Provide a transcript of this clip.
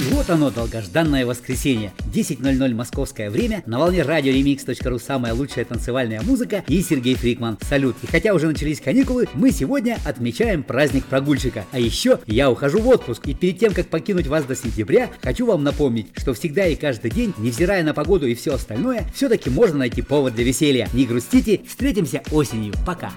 Вот оно, долгожданное воскресенье. 10.00 московское время. На волне радио remix.ru самая лучшая танцевальная музыка и Сергей Фрикман. Салют. И хотя уже начались каникулы, мы сегодня отмечаем праздник прогульщика. А еще я ухожу в отпуск. И перед тем, как покинуть вас до сентября, хочу вам напомнить, что всегда и каждый день, невзирая на погоду и все остальное, все-таки можно найти повод для веселья. Не грустите, встретимся осенью. Пока.